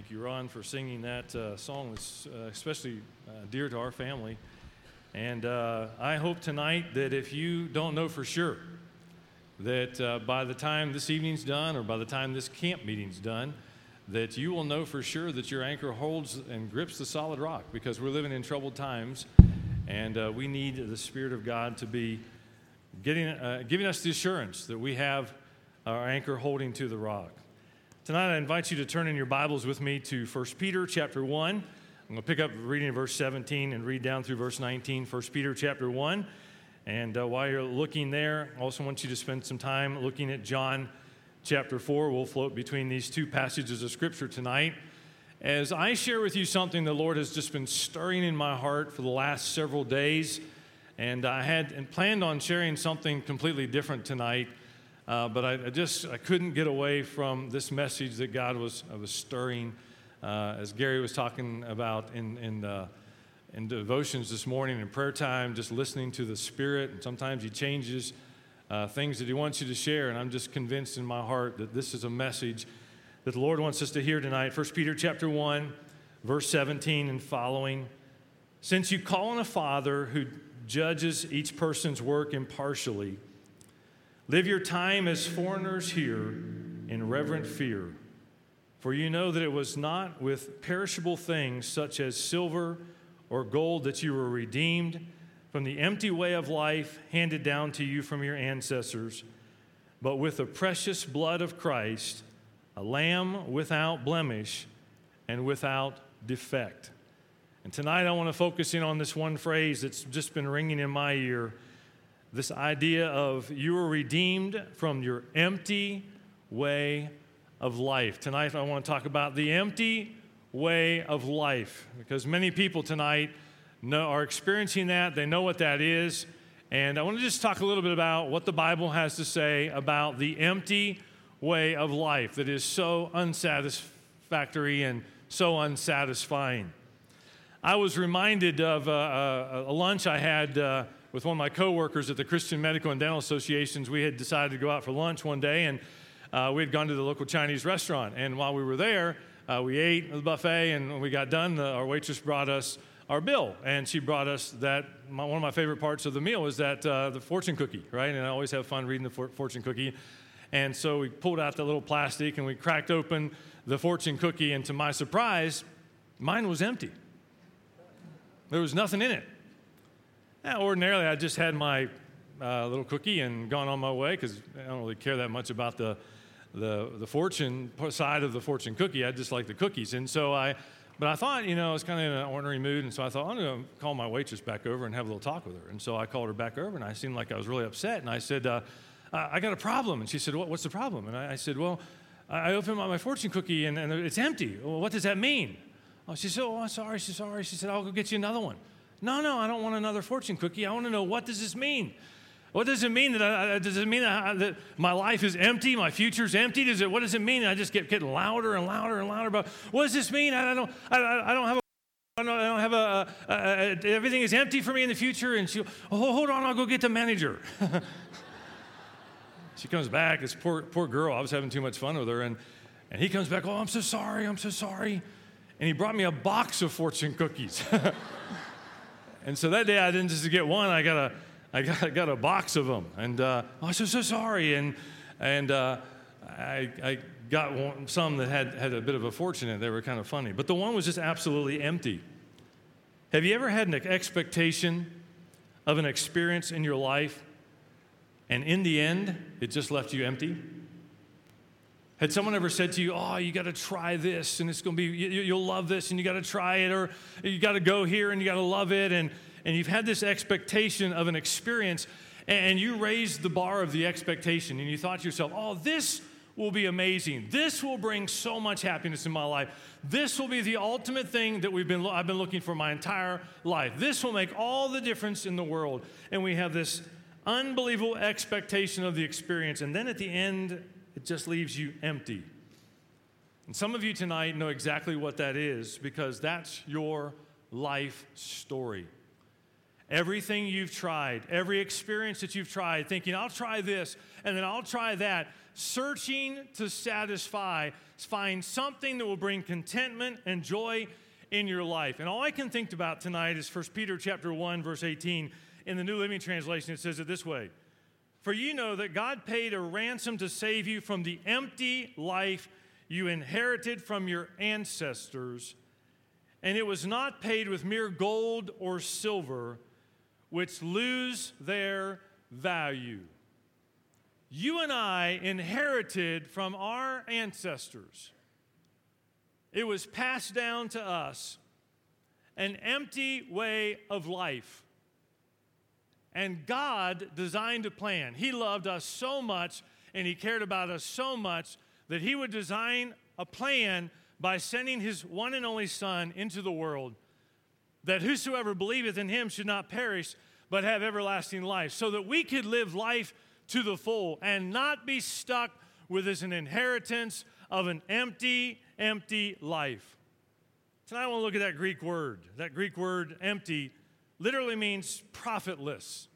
Thank you, Ron, for singing that uh, song that's uh, especially uh, dear to our family. And uh, I hope tonight that if you don't know for sure that uh, by the time this evening's done or by the time this camp meeting's done, that you will know for sure that your anchor holds and grips the solid rock because we're living in troubled times and uh, we need the Spirit of God to be getting, giving us the assurance that we have our anchor holding to the rock. Tonight, I invite you to turn in your Bibles with me to 1 Peter chapter 1. I'm going to pick up reading verse 17 and read down through verse 19, 1 Peter chapter 1. And uh, while you're looking there, I also want you to spend some time looking at John chapter 4. We'll float between these two passages of Scripture tonight. As I share with you something the Lord has just been stirring in my heart for the last several days, and I had and planned on sharing something completely different tonight. Uh, but I, I, just I couldn't get away from this message that God was, uh, was stirring, uh, as Gary was talking about in, in, uh, in devotions this morning in prayer time, just listening to the Spirit. And sometimes He changes uh, things that He wants you to share. And I'm just convinced in my heart that this is a message that the Lord wants us to hear tonight. 1 Peter chapter 1, verse 17 and following. Since you call on a Father who judges each person's work impartially, Live your time as foreigners here in reverent fear, for you know that it was not with perishable things such as silver or gold that you were redeemed from the empty way of life handed down to you from your ancestors, but with the precious blood of Christ, a lamb without blemish and without defect. And tonight I want to focus in on this one phrase that's just been ringing in my ear this idea of you were redeemed from your empty way of life. Tonight, I want to talk about the empty way of life because many people tonight know, are experiencing that. They know what that is. And I want to just talk a little bit about what the Bible has to say about the empty way of life that is so unsatisfactory and so unsatisfying. I was reminded of a, uh, a, a lunch I had. Uh, with one of my coworkers at the Christian Medical and Dental Associations. We had decided to go out for lunch one day, and uh, we had gone to the local Chinese restaurant. And while we were there, uh, we ate at the buffet, and when we got done, the, our waitress brought us our bill, and she brought us that. My, one of my favorite parts of the meal is that uh, the fortune cookie, right? And I always have fun reading the for, fortune cookie. And so we pulled out the little plastic and we cracked open the fortune cookie, and to my surprise, mine was empty. There was nothing in it. Yeah, ordinarily, I just had my uh, little cookie and gone on my way because I don't really care that much about the, the, the fortune side of the fortune cookie. I just like the cookies. And so I, but I thought, you know, I was kind of in an ordinary mood. And so I thought, I'm going to call my waitress back over and have a little talk with her. And so I called her back over and I seemed like I was really upset. And I said, uh, I got a problem. And she said, what, What's the problem? And I, I said, Well, I opened my fortune cookie and, and it's empty. Well, what does that mean? Oh, she said, Oh, I'm sorry. She's sorry. She said, I'll go get you another one. No, no, I don't want another fortune cookie. I want to know what does this mean? What does it mean that I, does it mean that, I, that, my life is empty, my future's empty? Does it? What does it mean? I just get getting louder and louder and louder about what does this mean? I, don't. I, I, don't have a. I don't, I don't have a, a, a, Everything is empty for me in the future. And she, oh, hold on, I'll go get the manager. she comes back. This poor poor girl. I was having too much fun with her, and and he comes back. Oh, I'm so sorry. I'm so sorry. And he brought me a box of fortune cookies. And so that day I didn't just get one, I got a, I got, I got a box of them. And uh, I was so, so sorry. And, and uh, I, I got one, some that had, had a bit of a fortune in it. They were kind of funny. But the one was just absolutely empty. Have you ever had an expectation of an experience in your life, and in the end, it just left you empty? Had someone ever said to you, Oh, you got to try this and it's going to be, you, will love this and you got to try it, or you got to go here and you got to love it, and, and you've had this expectation of an experience, and you raised the bar of the expectation, and you thought to yourself, Oh, this will be amazing. This will bring so much happiness in my life. This will be the ultimate thing that we've been, I've been looking for my entire life. This will make all the difference in the world. And we have this unbelievable expectation of the experience. And then at the end, it just leaves you empty. And some of you tonight know exactly what that is because that's your life story. Everything you've tried, every experience that you've tried, thinking, I'll try this and then I'll try that, searching to satisfy, find something that will bring contentment and joy in your life. And all I can think about tonight is 1 Peter chapter 1 verse 18 in the New Living Translation it says it this way. For you know that God paid a ransom to save you from the empty life you inherited from your ancestors, and it was not paid with mere gold or silver which lose their value. You and I inherited from our ancestors, it was passed down to us an empty way of life. And God designed a plan. He loved us so much and He cared about us so much that He would design a plan by sending His one and only Son into the world that whosoever believeth in him should not perish, but have everlasting life, so that we could live life to the full and not be stuck with as an inheritance of an empty, empty life. Tonight I want to look at that Greek word. That Greek word, empty, literally means profitless.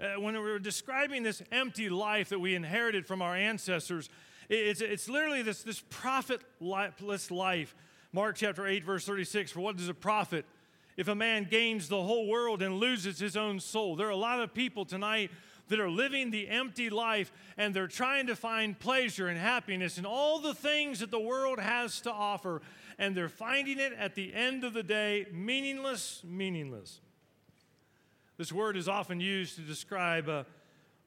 Uh, when we're describing this empty life that we inherited from our ancestors, it's, it's literally this, this profitless life. Mark chapter 8, verse 36 For what does a profit? if a man gains the whole world and loses his own soul. There are a lot of people tonight that are living the empty life and they're trying to find pleasure and happiness in all the things that the world has to offer, and they're finding it at the end of the day meaningless, meaningless. This word is often used to describe uh,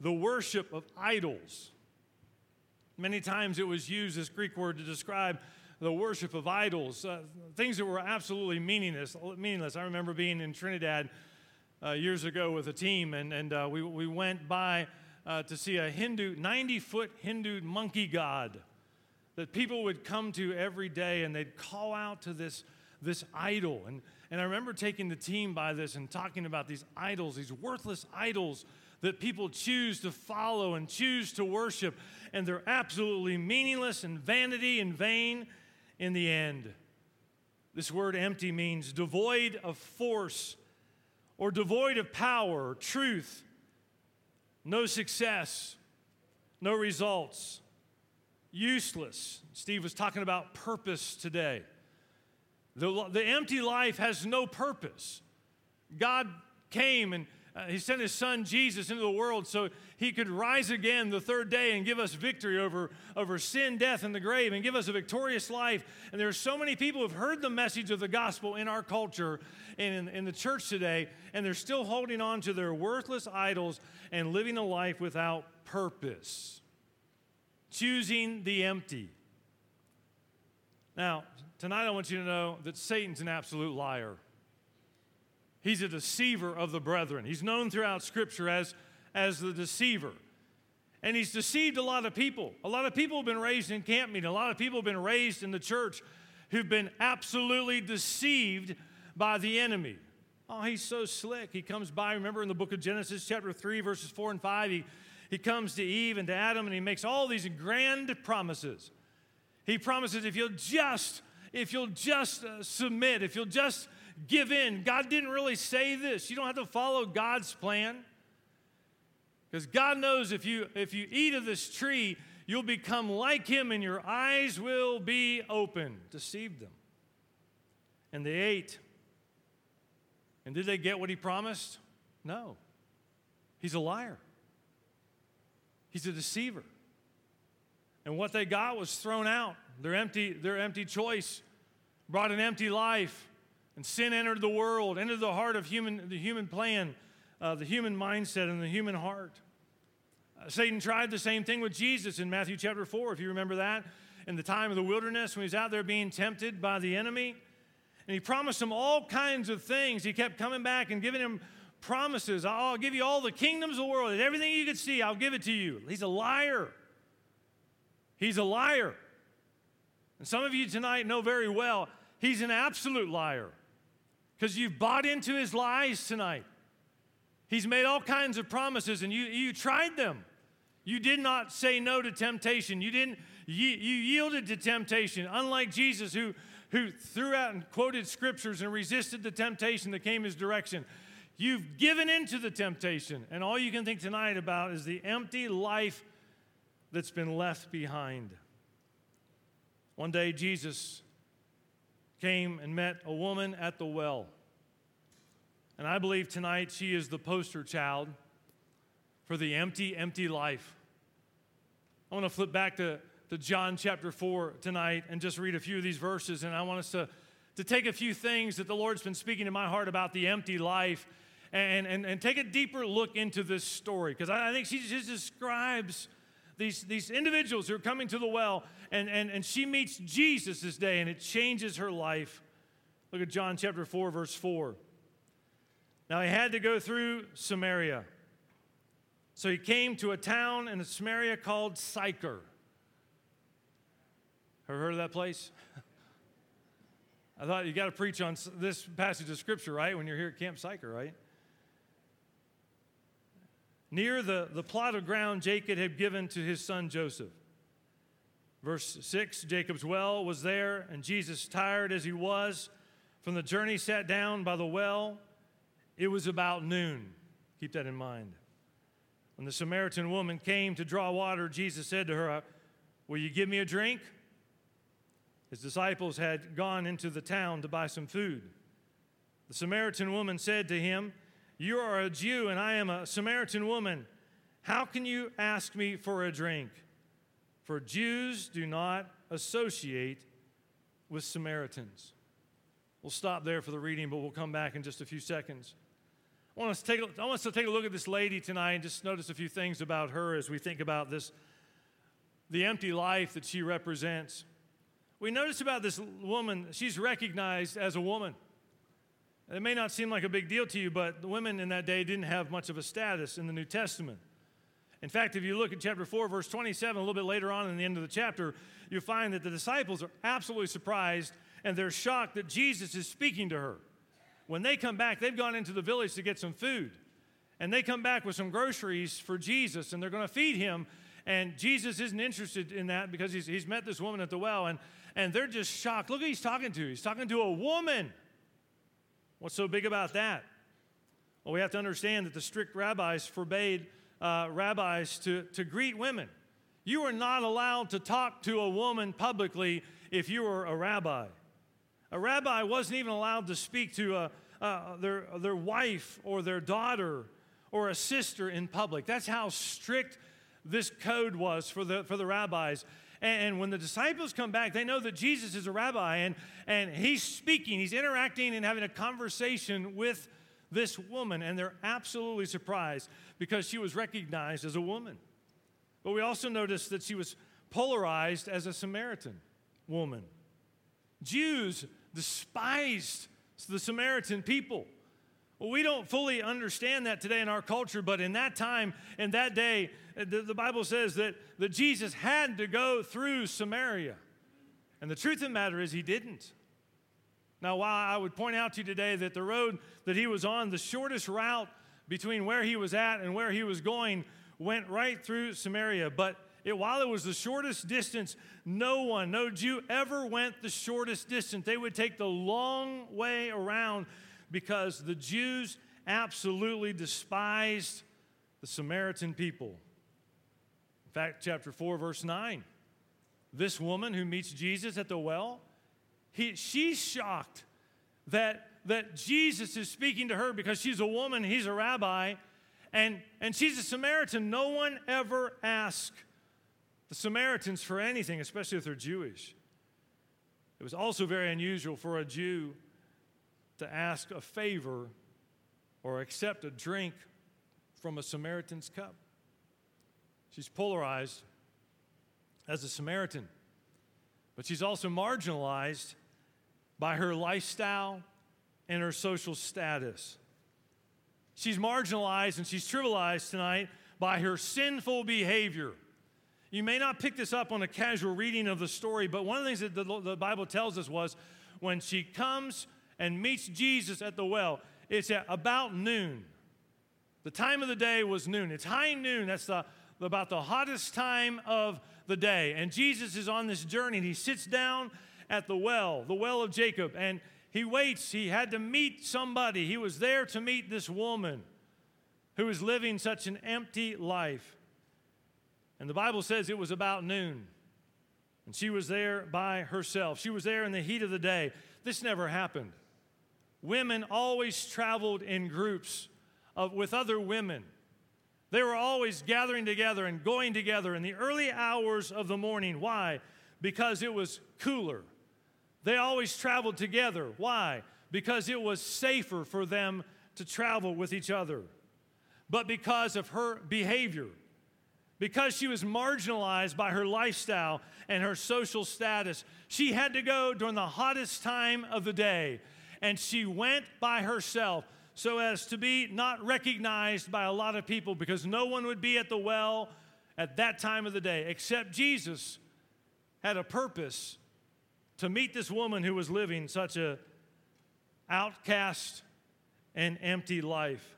the worship of idols. Many times it was used, this Greek word, to describe the worship of idols, uh, things that were absolutely meaningless. Meaningless. I remember being in Trinidad uh, years ago with a team, and, and uh, we, we went by uh, to see a Hindu, 90 foot Hindu monkey god that people would come to every day, and they'd call out to this, this idol. And, and I remember taking the team by this and talking about these idols, these worthless idols that people choose to follow and choose to worship, and they're absolutely meaningless and vanity and vain in the end. This word empty means devoid of force or devoid of power, truth, no success, no results, useless. Steve was talking about purpose today. The, the empty life has no purpose. God came and uh, he sent his son Jesus into the world so he could rise again the third day and give us victory over, over sin, death, and the grave and give us a victorious life. And there are so many people who have heard the message of the gospel in our culture and in, in the church today, and they're still holding on to their worthless idols and living a life without purpose, choosing the empty. Now, tonight I want you to know that Satan's an absolute liar. He's a deceiver of the brethren. He's known throughout Scripture as, as the deceiver. And he's deceived a lot of people. A lot of people have been raised in camp meeting. A lot of people have been raised in the church who've been absolutely deceived by the enemy. Oh, he's so slick. He comes by, remember in the book of Genesis, chapter 3, verses 4 and 5, he, he comes to Eve and to Adam and he makes all these grand promises. He promises if you'll just, if you'll just uh, submit, if you'll just give in. God didn't really say this. You don't have to follow God's plan. Because God knows if you, if you eat of this tree, you'll become like him and your eyes will be open. Deceived them. And they ate. And did they get what he promised? No. He's a liar. He's a deceiver. And what they got was thrown out. Their empty, their empty choice brought an empty life. And sin entered the world, entered the heart of human, the human plan, uh, the human mindset, and the human heart. Uh, Satan tried the same thing with Jesus in Matthew chapter 4, if you remember that, in the time of the wilderness when he was out there being tempted by the enemy. And he promised him all kinds of things. He kept coming back and giving him promises. Oh, I'll give you all the kingdoms of the world, everything you could see, I'll give it to you. He's a liar. He's a liar. And some of you tonight know very well he's an absolute liar because you've bought into his lies tonight. He's made all kinds of promises and you, you tried them. You did not say no to temptation. You didn't you, you yielded to temptation, unlike Jesus who who threw out and quoted scriptures and resisted the temptation that came his direction. You've given into the temptation, and all you can think tonight about is the empty life that's been left behind. One day, Jesus came and met a woman at the well. And I believe tonight she is the poster child for the empty, empty life. I want to flip back to, to John chapter 4 tonight and just read a few of these verses. And I want us to, to take a few things that the Lord's been speaking to my heart about the empty life and, and, and take a deeper look into this story. Because I, I think she just describes these, these individuals who are coming to the well, and, and, and she meets Jesus this day, and it changes her life. Look at John chapter 4, verse 4. Now he had to go through Samaria. So he came to a town in Samaria called Sychar. Ever heard of that place? I thought you got to preach on this passage of scripture, right? When you're here at Camp Sychar, right? Near the, the plot of ground Jacob had given to his son Joseph. Verse 6 Jacob's well was there, and Jesus, tired as he was from the journey, sat down by the well. It was about noon. Keep that in mind. When the Samaritan woman came to draw water, Jesus said to her, uh, Will you give me a drink? His disciples had gone into the town to buy some food. The Samaritan woman said to him, You are a Jew, and I am a Samaritan woman. How can you ask me for a drink? For Jews do not associate with Samaritans. We'll stop there for the reading, but we'll come back in just a few seconds. I want, us to take want us to take a look at this lady tonight and just notice a few things about her as we think about this, the empty life that she represents. We notice about this woman, she's recognized as a woman. It may not seem like a big deal to you, but the women in that day didn't have much of a status in the New Testament. In fact, if you look at chapter 4, verse 27, a little bit later on in the end of the chapter, you find that the disciples are absolutely surprised and they're shocked that Jesus is speaking to her. When they come back, they've gone into the village to get some food. And they come back with some groceries for Jesus, and they're going to feed him. And Jesus isn't interested in that because he's, he's met this woman at the well, and, and they're just shocked. Look who he's talking to. He's talking to a woman. What's so big about that? Well, we have to understand that the strict rabbis forbade uh, rabbis to, to greet women. You were not allowed to talk to a woman publicly if you were a rabbi. A rabbi wasn't even allowed to speak to a, uh, their, their wife or their daughter or a sister in public. That's how strict this code was for the, for the rabbis. And, when the disciples come back, they know that Jesus is a rabbi and, and he's speaking, he's interacting and having a conversation with this woman. And they're absolutely surprised because she was recognized as a woman. But we also notice that she was polarized as a Samaritan woman. Jews despised the Samaritan people. Well, we don't fully understand that today in our culture, but in that time, in that day, the, the, Bible says that, that Jesus had to go through Samaria. And the truth of the matter is, he didn't. Now, while I would point out to you today that the road that he was on, the shortest route between where he was at and where he was going, went right through Samaria, but it, while it was the shortest distance, no one, no Jew ever went the shortest distance. They would take the long way around because the Jews absolutely despised the Samaritan people. Fact, chapter 4, verse 9. This woman who meets Jesus at the well, he, she's shocked that, that Jesus is speaking to her because she's a woman, he's a rabbi, and, and she's a Samaritan. No one ever asked the Samaritans for anything, especially if they're Jewish. It was also very unusual for a Jew to ask a favor or accept a drink from a Samaritan's cup. She's polarized as a Samaritan, but she's also marginalized by her lifestyle and her social status. She's marginalized and she's trivialized tonight by her sinful behavior. You may not pick this up on a casual reading of the story, but one of the things that the, the Bible tells us was when she comes and meets Jesus at the well, it's at about noon. The time of the day was noon. It's high noon. That's the, about the hottest time of the day. And Jesus is on this journey and he sits down at the well, the well of Jacob, and he waits. He had to meet somebody. He was there to meet this woman who was living such an empty life. And the Bible says it was about noon. And she was there by herself. She was there in the heat of the day. This never happened. Women always traveled in groups of, with other women. They were always gathering together and going together in the early hours of the morning. Why? Because it was cooler. They always traveled together. Why? Because it was safer for them to travel with each other. But because of her behavior, because she was marginalized by her lifestyle and her social status, she had to go during the hottest time of the day. And she went by herself so as to be not recognized by a lot of people because no one would be at the well at that time of the day except Jesus had a purpose to meet this woman who was living such a outcast and empty life.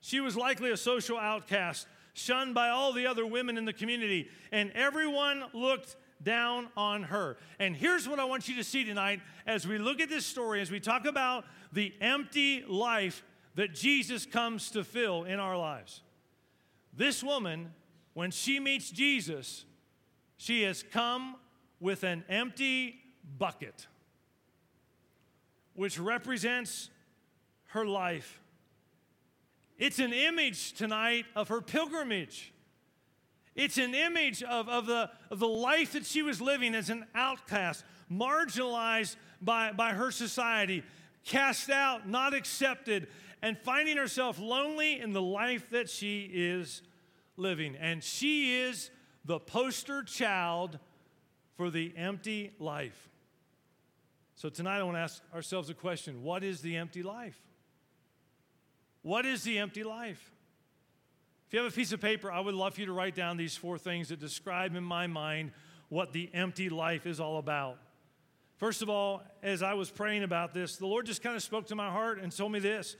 She was likely a social outcast, shunned by all the other women in the community, and everyone looked down on her. And here's what I want you to see tonight as we look at this story, as we talk about the empty life that Jesus comes to fill in our lives. This woman, when she meets Jesus, she has come with an empty bucket, which represents her life. It's an image tonight of her pilgrimage. It's an image of, of, the, of the life that she was living as an outcast, marginalized by, by her society, cast out, not accepted, and finding herself lonely in the life that she is living. And she is the poster child for the empty life. So tonight I want to ask ourselves a question What is the empty life? What is the empty life? If you have a piece of paper, I would love for you to write down these four things that describe in my mind what the empty life is all about. First of all, as I was praying about this, the Lord just kind of spoke to my heart and told me this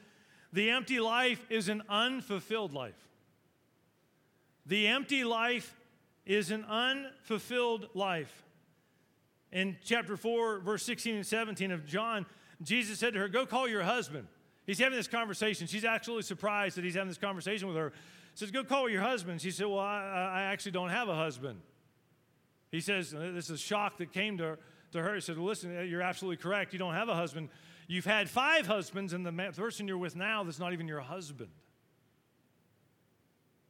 the empty life is an unfulfilled life. The empty life is an unfulfilled life. In chapter 4, verse 16 and 17 of John, Jesus said to her, Go call your husband. He's having this conversation. She's absolutely surprised that he's having this conversation with her. Says, Go call your husband. She said, Well, I, I actually don't have a husband. He says, This is shock that came to her. To her. He said, well, Listen, you're absolutely correct. You don't have a husband. You've had five husbands, and the person you're with now that's not even your husband.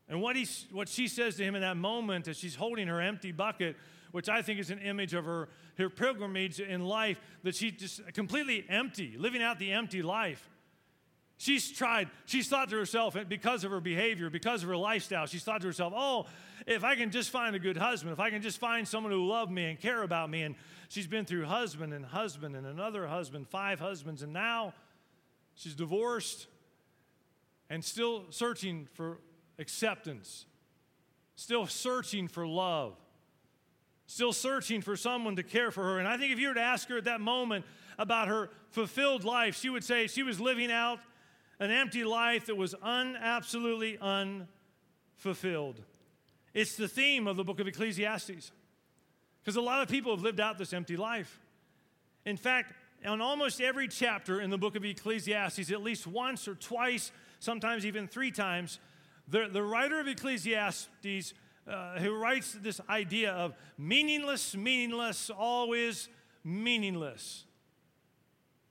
And what, he, what she says to him in that moment as she's holding her empty bucket, which I think is an image of her, her pilgrimage in life, that she's just completely empty, living out the empty life. She's tried, she's thought to herself, eh, because of her behavior, because of her lifestyle, she's thought to herself, oh, if I can just find a good husband, if I can just find someone who love me and care about me. And she's been through husband and husband and another husband, five husbands, and now she's divorced and still searching for acceptance, still searching for love, still searching for someone to care for her. And I think if you were to ask her at that moment about her fulfilled life, she would say she was living out an empty life that was un, absolutely unfulfilled. It's the theme of the book of Ecclesiastes. Because a lot of people have lived out this empty life. In fact, on almost every chapter in the book of Ecclesiastes, at least once or twice, sometimes even three times, the, the writer of Ecclesiastes, uh, who writes this idea of meaningless, meaningless, always meaningless.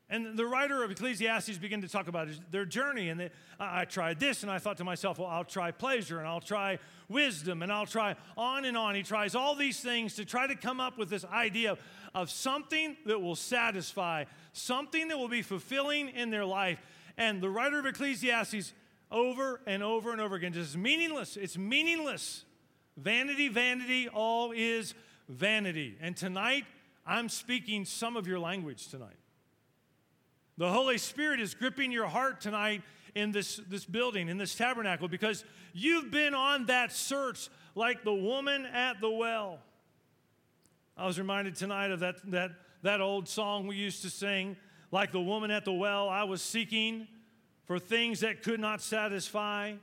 And the writer of Ecclesiastes began to talk about their journey. And they, I tried this, and I thought to myself, well, I'll try pleasure, and I'll try wisdom, and I'll try on and on. He tries all these things to try to come up with this idea of, something that will satisfy, something that will be fulfilling in their life. And the writer of Ecclesiastes over and over and over again. Just meaningless. It's meaningless. Vanity, vanity, all is vanity. And tonight, I'm speaking some of your language tonight. The Holy Spirit is gripping your heart tonight in this, this building, in this tabernacle, because you've been on that search like the woman at the well. I was reminded tonight of that, that, that old song we used to sing, like the woman at the well. I was seeking for things that could not satisfy.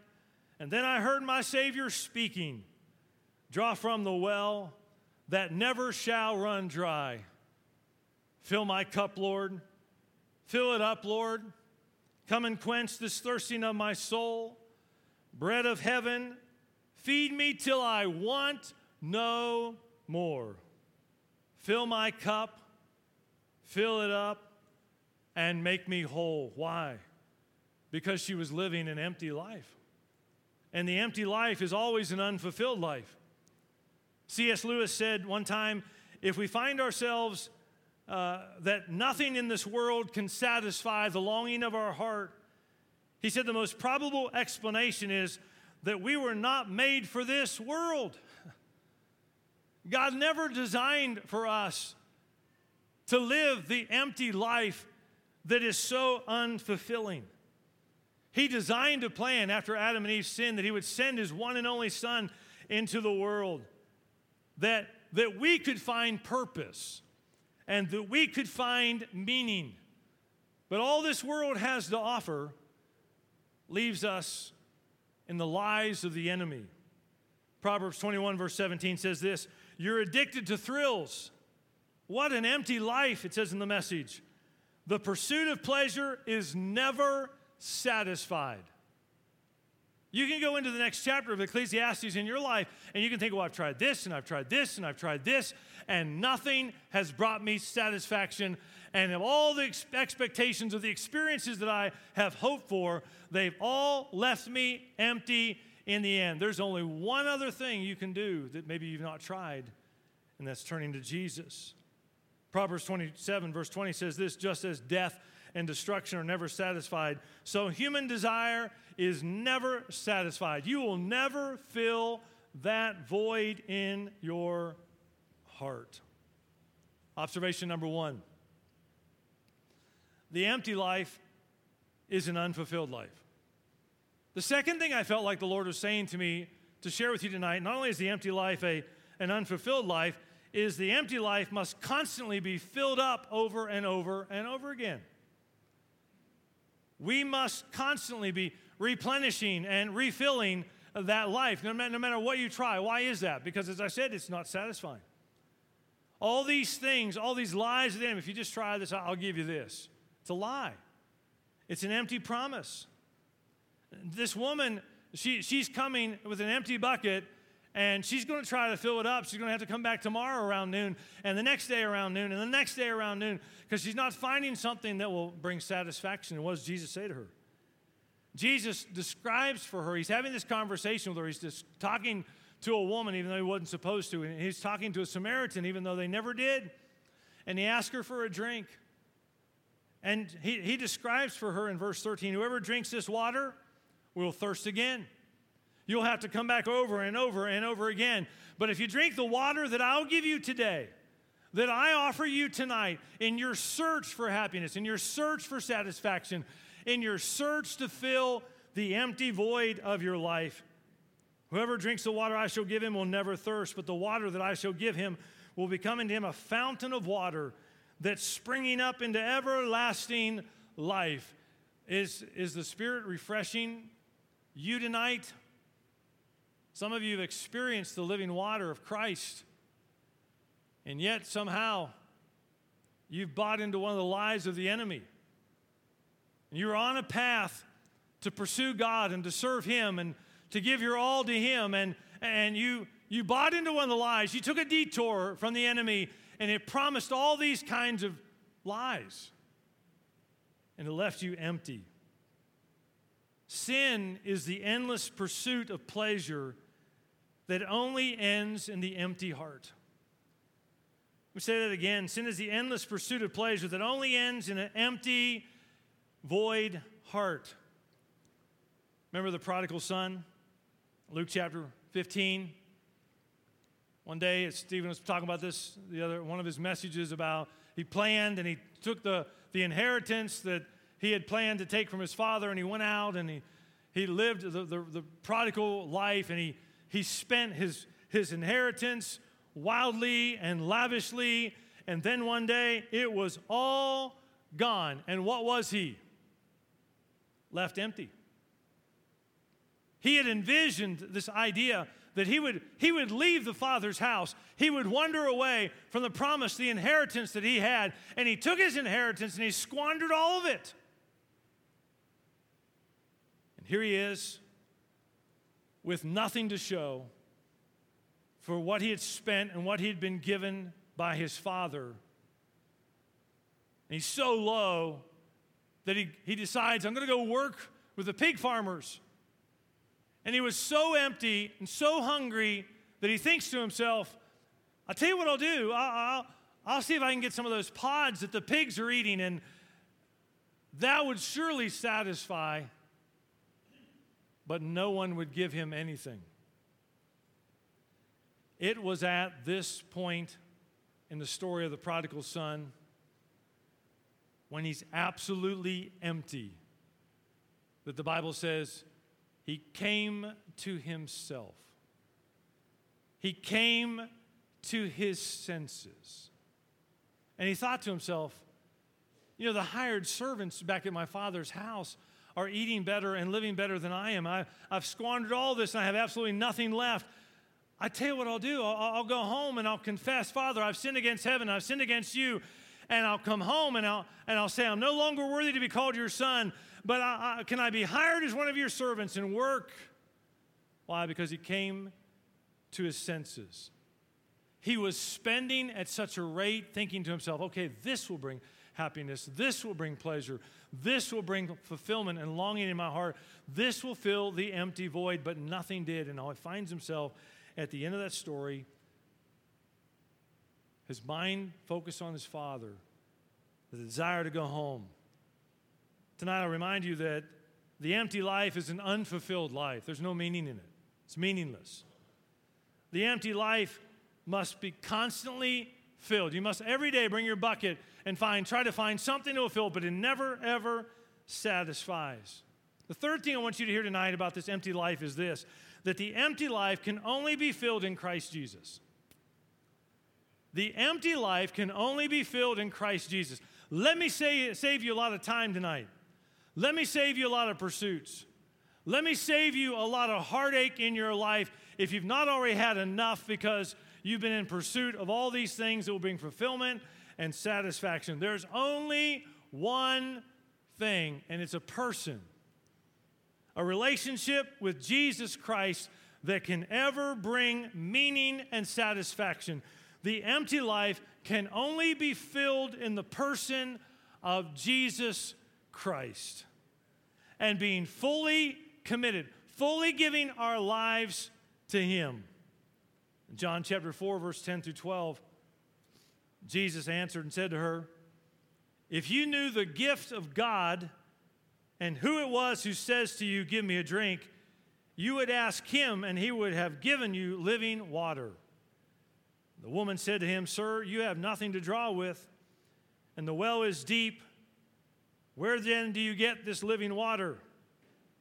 And then I heard my Savior speaking Draw from the well that never shall run dry. Fill my cup, Lord, Fill it up, Lord. Come and quench this thirsting of my soul. Bread of heaven, feed me till I want no more. Fill my cup, fill it up, and make me whole. Why? Because she was living an empty life. And the empty life is always an unfulfilled life. C.S. Lewis said one time if we find ourselves uh, that nothing in this world can satisfy the longing of our heart, he said the most probable explanation is that we were not made for this world. God never designed for us to live the empty life that is so unfulfilling. He designed a plan after Adam and Eve sinned that He would send His one and only Son into the world, that, that we could find purpose and that we could find meaning. But all this world has to offer leaves us in the lies of the enemy. Proverbs 21, verse 17 says this You're addicted to thrills. What an empty life, it says in the message. The pursuit of pleasure is never satisfied. You can go into the next chapter of Ecclesiastes in your life and you can think, well, I've tried this and I've tried this and I've tried this, and nothing has brought me satisfaction. And of all the ex- expectations of the experiences that I have hoped for, they've all left me empty in the end. There's only one other thing you can do that maybe you've not tried, and that's turning to Jesus. Proverbs 27, verse 20 says this just as death and destruction are never satisfied. So human desire is never satisfied. You will never fill that void in your heart. Observation number one the empty life is an unfulfilled life. The second thing I felt like the Lord was saying to me to share with you tonight not only is the empty life a, an unfulfilled life, is the empty life must constantly be filled up over and over and over again. We must constantly be replenishing and refilling that life, no, matter, no matter what you try. Why is that? Because, as I said, it's not satisfying. All these things, all these lies of the enemy, if you just try this, I'll give you this. It's a lie, it's an empty promise. This woman, she, she's coming with an empty bucket and she's going to try to fill it up. She's going to have to come back tomorrow around noon, and the next day around noon, and the next day around noon, because she's not finding something that will bring satisfaction. And what does Jesus say to her? Jesus describes for her, he's having this conversation with her. He's just talking to a woman, even though he wasn't supposed to. And he's talking to a Samaritan, even though they never did. And he asks her for a drink. And he, he describes for her in verse 13 whoever drinks this water will thirst again. You'll have to come back over and over and over again. But if you drink the water that I'll give you today, that I offer you tonight in your search for happiness, in your search for satisfaction, in your search to fill the empty void of your life, whoever drinks the water I shall give him will never thirst, but the water that I shall give him will become into him a fountain of water that's springing up into everlasting life. Is, is the Spirit refreshing you tonight? Some of you have experienced the living water of Christ, and yet somehow you've bought into one of the lies of the enemy. And you're on a path to pursue God and to serve Him and to give your all to Him, and, and you, you bought into one of the lies. You took a detour from the enemy, and it promised all these kinds of lies, and it left you empty. Sin is the endless pursuit of pleasure that only ends in the empty heart. Let me say that again. Sin is the endless pursuit of pleasure that only ends in an empty, void heart. Remember the prodigal son? Luke chapter 15. One day, Stephen was talking about this, the other one of his messages about he planned and he took the, the inheritance that he had planned to take from his father and he went out and he, he lived the, the, the prodigal life and he he spent his, his inheritance wildly and lavishly, and then one day it was all gone. And what was he? Left empty. He had envisioned this idea that he would, he would leave the father's house. He would wander away from the promise, the inheritance that he had. And he took his inheritance and he squandered all of it. And here he is with nothing to show for what he had spent and what he had been given by his father. And he's so low that he, he decides, I'm going to go work with the pig farmers. And he was so empty and so hungry that he thinks to himself, I'll tell you what I'll do. I'll, I'll, I'll see if I can get some of those pods that the pigs are eating, and that would surely satisfy. But no one would give him anything. It was at this point in the story of the prodigal son when he's absolutely empty that the Bible says he came to himself. He came to his senses. And he thought to himself, you know, the hired servants back at my father's house are eating better and living better than I am. I, I've squandered all this and I have absolutely nothing left. I tell you what I'll do. I'll, I'll, go home and I'll confess, Father, I've sinned against heaven, I've sinned against you. And I'll come home and I'll, and I'll say, I'm no longer worthy to be called your son, but I, I, can I be hired as one of your servants and work? Why? Because he came to his senses. He was spending at such a rate, thinking to himself, okay, this will bring happiness. This will bring pleasure. This will bring fulfillment and longing in my heart. This will fill the empty void, but nothing did. And now he finds himself at the end of that story, his mind focused on his father, the desire to go home. Tonight, I'll remind you that the empty life is an unfulfilled life. There's no meaning in it, it's meaningless. The empty life must be constantly filled. You must every day bring your bucket and find, try to find something to fill, but it never, ever satisfies. The third thing I want you to hear tonight about this empty life is this that the empty life can only be filled in Christ Jesus. The empty life can only be filled in Christ Jesus. Let me say, save you a lot of time tonight. Let me save you a lot of pursuits. Let me save you a lot of heartache in your life if you've not already had enough because you've been in pursuit of all these things that will bring fulfillment and satisfaction. There's only one thing, and it's a person a relationship with Jesus Christ that can ever bring meaning and satisfaction. The empty life can only be filled in the person of Jesus Christ and being fully committed, fully giving our lives to Him. John chapter 4, verse 10 through 12, Jesus answered and said to her, If you knew the gift of God, and who it was who says to you, Give me a drink, you would ask him, and he would have given you living water. The woman said to him, Sir, you have nothing to draw with, and the well is deep. Where then do you get this living water?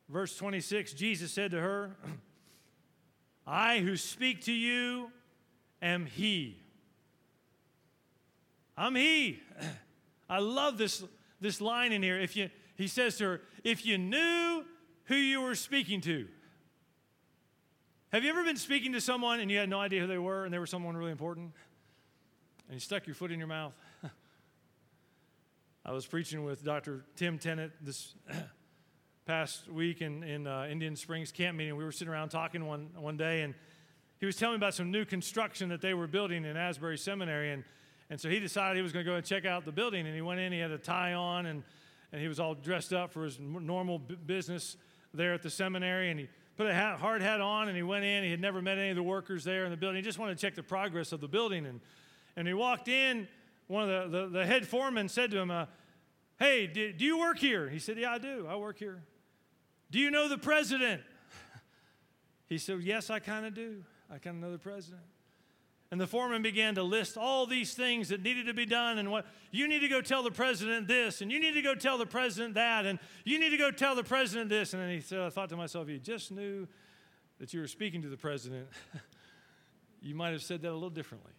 Verse 26 Jesus said to her, I who speak to you am He. I'm He. I love this, this line in here. If you, he says to her, If you knew who you were speaking to, have you ever been speaking to someone and you had no idea who they were and they were someone really important? And you stuck your foot in your mouth? I was preaching with Dr. Tim Tennent this past week in, in uh, Indian Springs camp meeting. We were sitting around talking one, one day, and he was telling me about some new construction that they were building in Asbury Seminary. And, and so he decided he was going to go and check out the building. And he went in, he had a tie on, and and he was all dressed up for his normal business there at the seminary. And he put a hat, hard hat on and he went in. He had never met any of the workers there in the building. He just wanted to check the progress of the building. And, and he walked in. One of the, the, the head foreman said to him, uh, Hey, do, do you work here? He said, Yeah, I do. I work here. Do you know the president? He said, Yes, I kind of do. I kind of know the president. And the foreman began to list all these things that needed to be done and what you need to go tell the president this, and you need to go tell the president that, and you need to go tell the president this. And then he said, I thought to myself, you just knew that you were speaking to the president, you might have said that a little differently.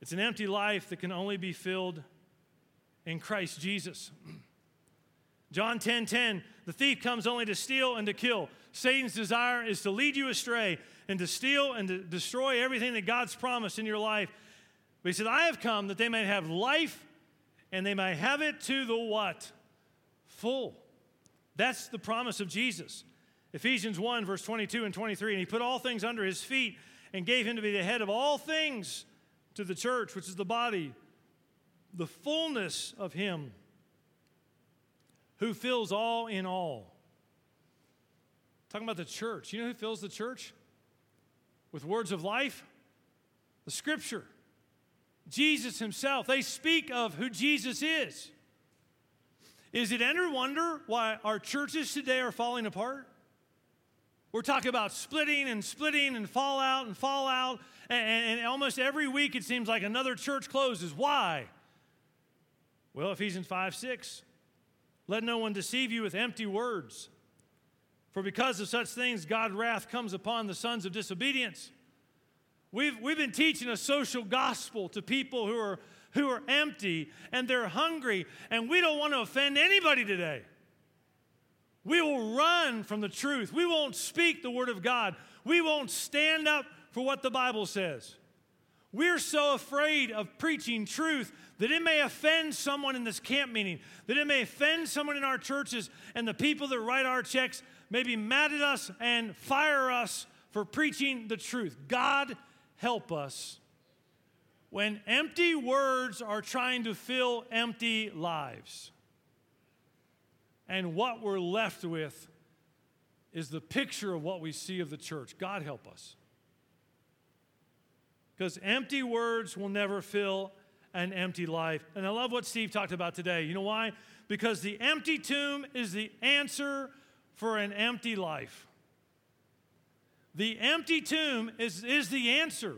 It's an empty life that can only be filled in Christ Jesus. John 10:10, 10, 10, the thief comes only to steal and to kill. Satan's desire is to lead you astray and to steal and to destroy everything that God's promised in your life. But he said, I have come that they may have life and they may have it to the what? Full. That's the promise of Jesus. Ephesians 1, verse 22 and 23. And he put all things under his feet and gave him to be the head of all things to the church, which is the body, the fullness of him who fills all in all. Talking about the church. You know who fills the church? With words of life? The scripture. Jesus himself. They speak of who Jesus is. Is it any wonder why our churches today are falling apart? We're talking about splitting and splitting and fallout and fallout, and, and almost every week it seems like another church closes. Why? Well, Ephesians 5 6. Let no one deceive you with empty words. For because of such things, God's wrath comes upon the sons of disobedience. We've, we've been teaching a social gospel to people who are, who are empty and they're hungry, and we don't want to offend anybody today. We will run from the truth. We won't speak the word of God. We won't stand up for what the Bible says. We're so afraid of preaching truth that it may offend someone in this camp meeting, that it may offend someone in our churches, and the people that write our checks may be mad at us and fire us for preaching the truth. God help us when empty words are trying to fill empty lives. And what we're left with is the picture of what we see of the church. God help us. Because empty words will never fill an empty life. And I love what Steve talked about today. You know why? Because the empty tomb is the answer for an empty life. The empty tomb is, is the answer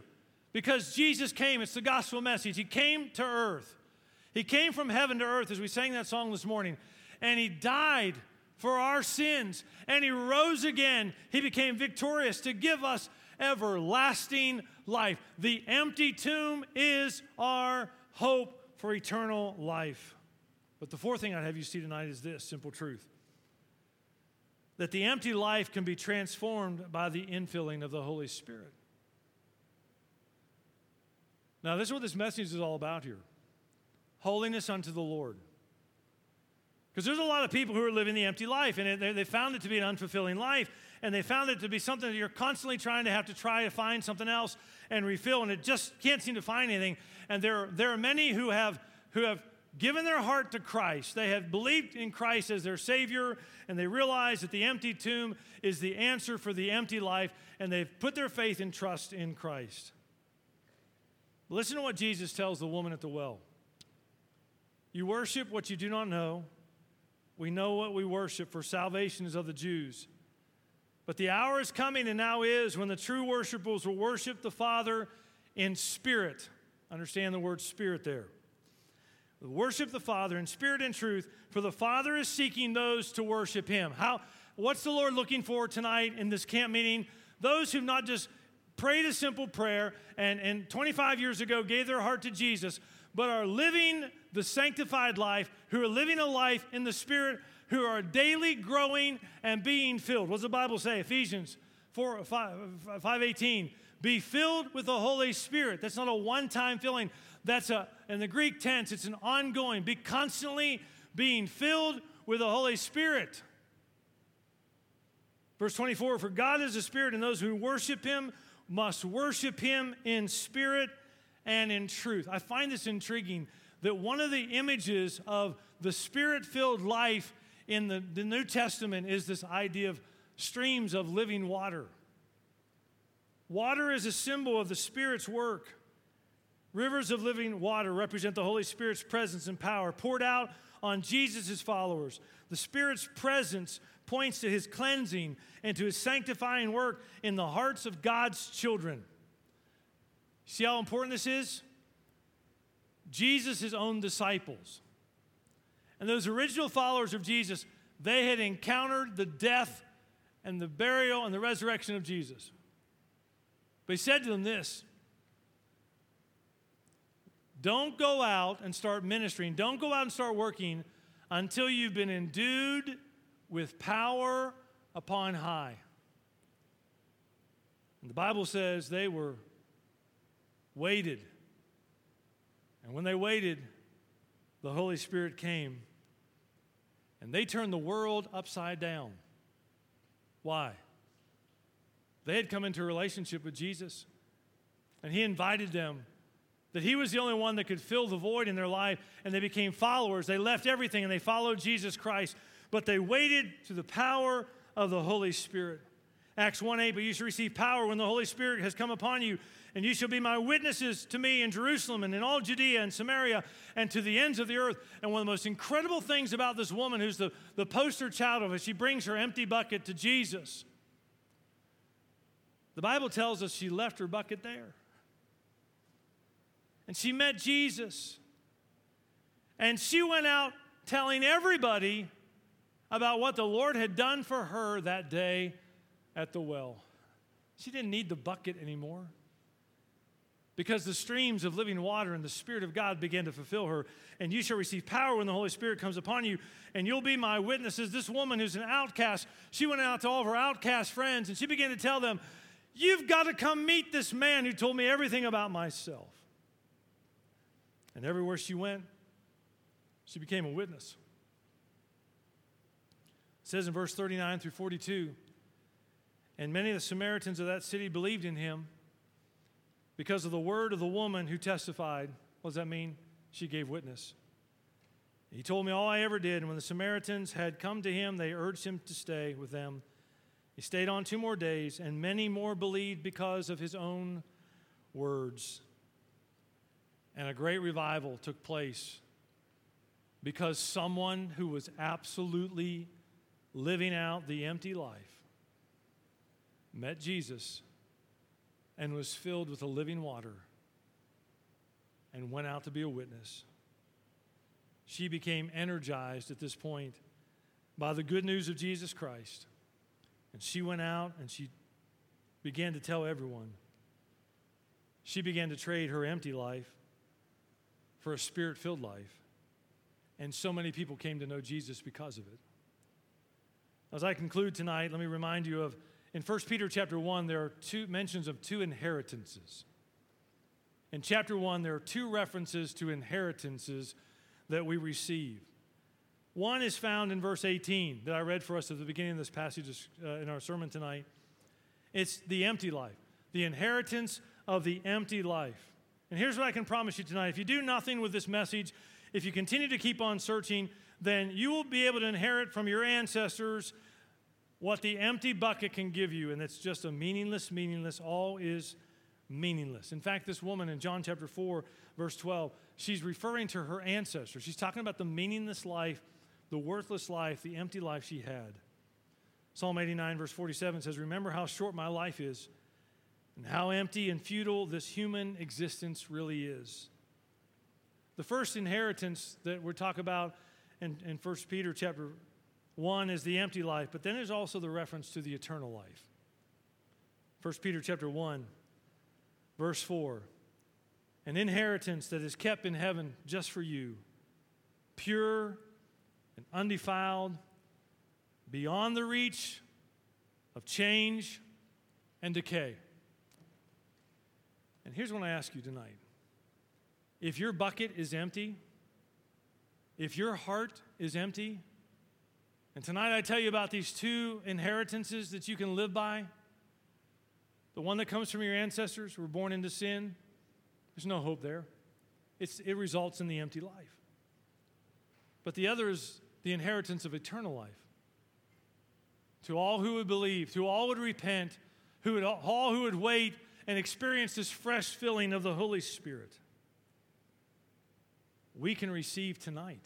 because Jesus came. It's the gospel message. He came to earth. He came from heaven to earth, as we sang that song this morning, and He died for our sins, and He rose again. He became victorious to give us everlasting life. The empty tomb is our hope for eternal life. But the fourth thing I'd have you see tonight is this simple truth that the empty life can be transformed by the infilling of the Holy Spirit. Now, this is what this message is all about here holiness unto the Lord. Because there's a lot of people who are living the empty life, and they found it to be an unfulfilling life and they found it to be something that you're constantly trying to have to try to find something else and refill, and it just can't seem to find anything. And there, there are many who have, who have given their heart to Christ. They have believed in Christ as their Savior, and they realize that the empty tomb is the answer for the empty life, and they've put their faith and trust in Christ. Listen to what Jesus tells the woman at the well. You worship what you do not know. We know what we worship, for salvation is of the Jews. But the hour is coming and now is when the true worshipers will worship the Father in spirit. Understand the word spirit there. Worship the Father in spirit and truth, for the Father is seeking those to worship Him. How, what's the Lord looking for tonight in this camp meeting? Those who've not just prayed a simple prayer and, and 25 years ago gave their heart to Jesus, but are living the sanctified life, who are living a life in the Spirit who are daily growing and being filled. What does the Bible say? Ephesians 4, 5, 518. Be filled with the Holy Spirit. That's not a one time filling. That's a, in the Greek tense, it's an ongoing. Be constantly being filled with the Holy Spirit. Verse 24 For God is a spirit, and those who worship him must worship him in spirit and in truth. I find this intriguing that one of the images of the spirit filled life in the, the New Testament is this idea of streams of living water. Water is a symbol of the Spirit's work. Rivers of living water represent the Holy Spirit's presence and power poured out on Jesus' followers. The Spirit's presence points to his cleansing and to his sanctifying work in the hearts of God's children. See how important this is? Jesus' own disciples and those original followers of Jesus, they had encountered the death and the burial and the resurrection of Jesus. But he said to them this Don't go out and start ministering, don't go out and start working until you've been endued with power upon high. And the Bible says they were waited. And when they waited, the Holy Spirit came and they turned the world upside down. Why? They had come into a relationship with Jesus, and He invited them that He was the only one that could fill the void in their life, and they became followers. They left everything and they followed Jesus Christ, but they waited to the power of the Holy Spirit. Acts 1 8, but you shall receive power when the Holy Spirit has come upon you, and you shall be my witnesses to me in Jerusalem and in all Judea and Samaria and to the ends of the earth. And one of the most incredible things about this woman, who's the, the poster child of it, she brings her empty bucket to Jesus. The Bible tells us she left her bucket there. And she met Jesus. And she went out telling everybody about what the Lord had done for her that day at the well. She didn't need the bucket anymore because the streams of living water and the Spirit of God began to fulfill her. And you shall receive power when the Holy Spirit comes upon you, and you'll be my witnesses. This woman who's an outcast, she went out to all of her outcast friends and she began to tell them, You've got to come meet this man who told me everything about myself. And everywhere she went, she became a witness. It says in verse 39 through 42 and many of the Samaritans of that city believed in him because of the word of the woman who testified. What does that mean? She gave witness. He told me all I ever did. And when the Samaritans had come to him, they urged him to stay with them. He stayed on two more days, and many more believed because of his own words. And a great revival took place because someone who was absolutely living out the empty life met Jesus and was filled with the living water and went out to be a witness. She became energized at this point by the good news of Jesus Christ. And she went out and she began to tell everyone. She began to trade her empty life for a spirit filled life. And so many people came to know Jesus because of it. As I conclude tonight, let me remind you of in 1 Peter chapter 1, there are two mentions of two inheritances. In chapter 1, there are two references to inheritances that we receive. One is found in verse 18 that I read for us at the beginning of this passage uh, in our sermon tonight. It's the empty life, the inheritance of the empty life. And here's what I can promise you tonight if you do nothing with this message, if you continue to keep on searching, then you will be able to inherit from your ancestors what the empty bucket can give you, and it's just a meaningless, meaningless, all is meaningless. In fact, this woman in John chapter 4, verse 12, she's referring to her ancestors. She's talking about the meaningless life, the worthless life, the empty life she had. Psalm 89, verse 47 says, Remember how short my life is, and how empty and futile this human existence really is. The first inheritance that we talk about in, in 1 Peter chapter one is the empty life, but then there's also the reference to the eternal life. 1 Peter chapter 1, verse 4. An inheritance that is kept in heaven just for you, pure and undefiled, beyond the reach of change and decay. And here's what I ask you tonight if your bucket is empty, if your heart is empty, and tonight I tell you about these two inheritances that you can live by. The one that comes from your ancestors who were born into sin, there's no hope there. It's, it results in the empty life. But the other is the inheritance of eternal life. To all who would believe, to all who would repent, who would, all who would wait and experience this fresh filling of the Holy Spirit, we can receive tonight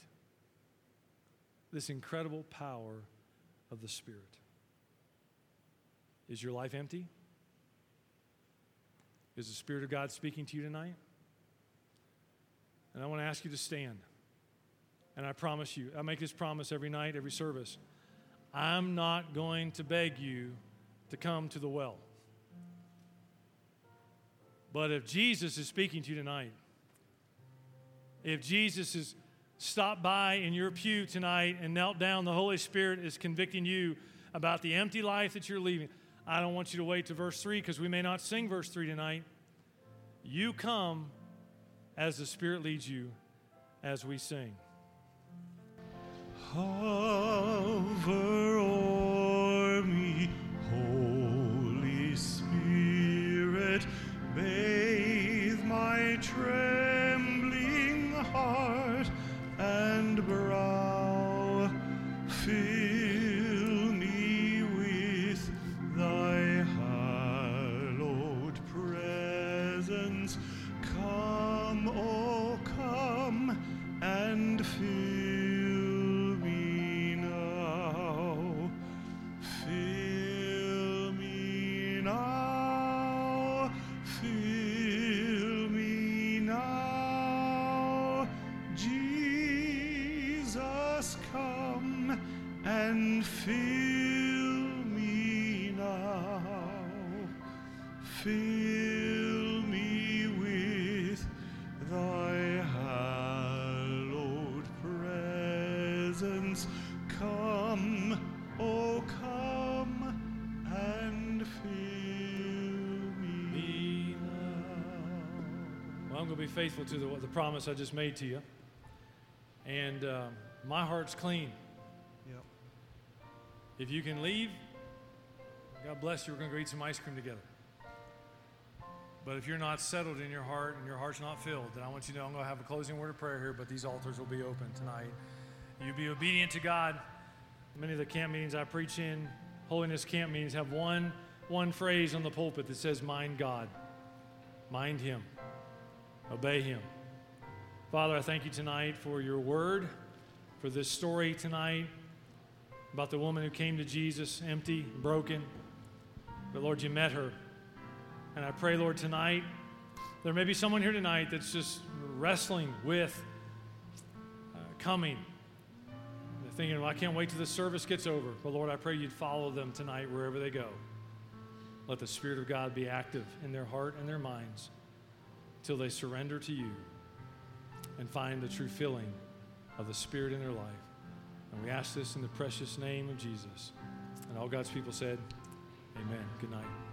this incredible power of the Spirit. Is your life empty? Is the Spirit of God speaking to you tonight? And I want to ask you to stand. And I promise you, I make this promise every night, every service. I'm not going to beg you to come to the well. But if Jesus is speaking to you tonight, if Jesus has stopped by in your pew tonight and knelt down, the Holy Spirit is convicting you about the empty life that you're leaving. I don't want you to wait to verse 3 because we may not sing verse 3 tonight. You come as the Spirit leads you as we sing. Hover o'er me, to the, the promise I just made to you. And uh, my heart's clean. Yep. If you can leave, God bless you. We're going to go eat some ice cream together. But if you're not settled in your heart and your heart's not filled, then I want you to know I'm going to have a closing word of prayer here, but these altars will be open tonight. You be obedient to God. Many of the camp meetings I preach in, holiness camp meetings, have one, one phrase on the pulpit that says, Mind God. Mind Him. Obey Him. Father, I thank you tonight for your word, for this story tonight about the woman who came to Jesus empty, broken. But Lord, you met her. And I pray, Lord, tonight, there may be someone here tonight that's just wrestling with uh, coming. They're thinking, well, I can't wait till the service gets over. But Lord, I pray you'd follow them tonight wherever they go. Let the Spirit of God be active in their heart and their minds till they surrender to you and find the true filling of the Spirit in their life. And we ask this in the precious name of Jesus. And all God's people said, Amen. Good night.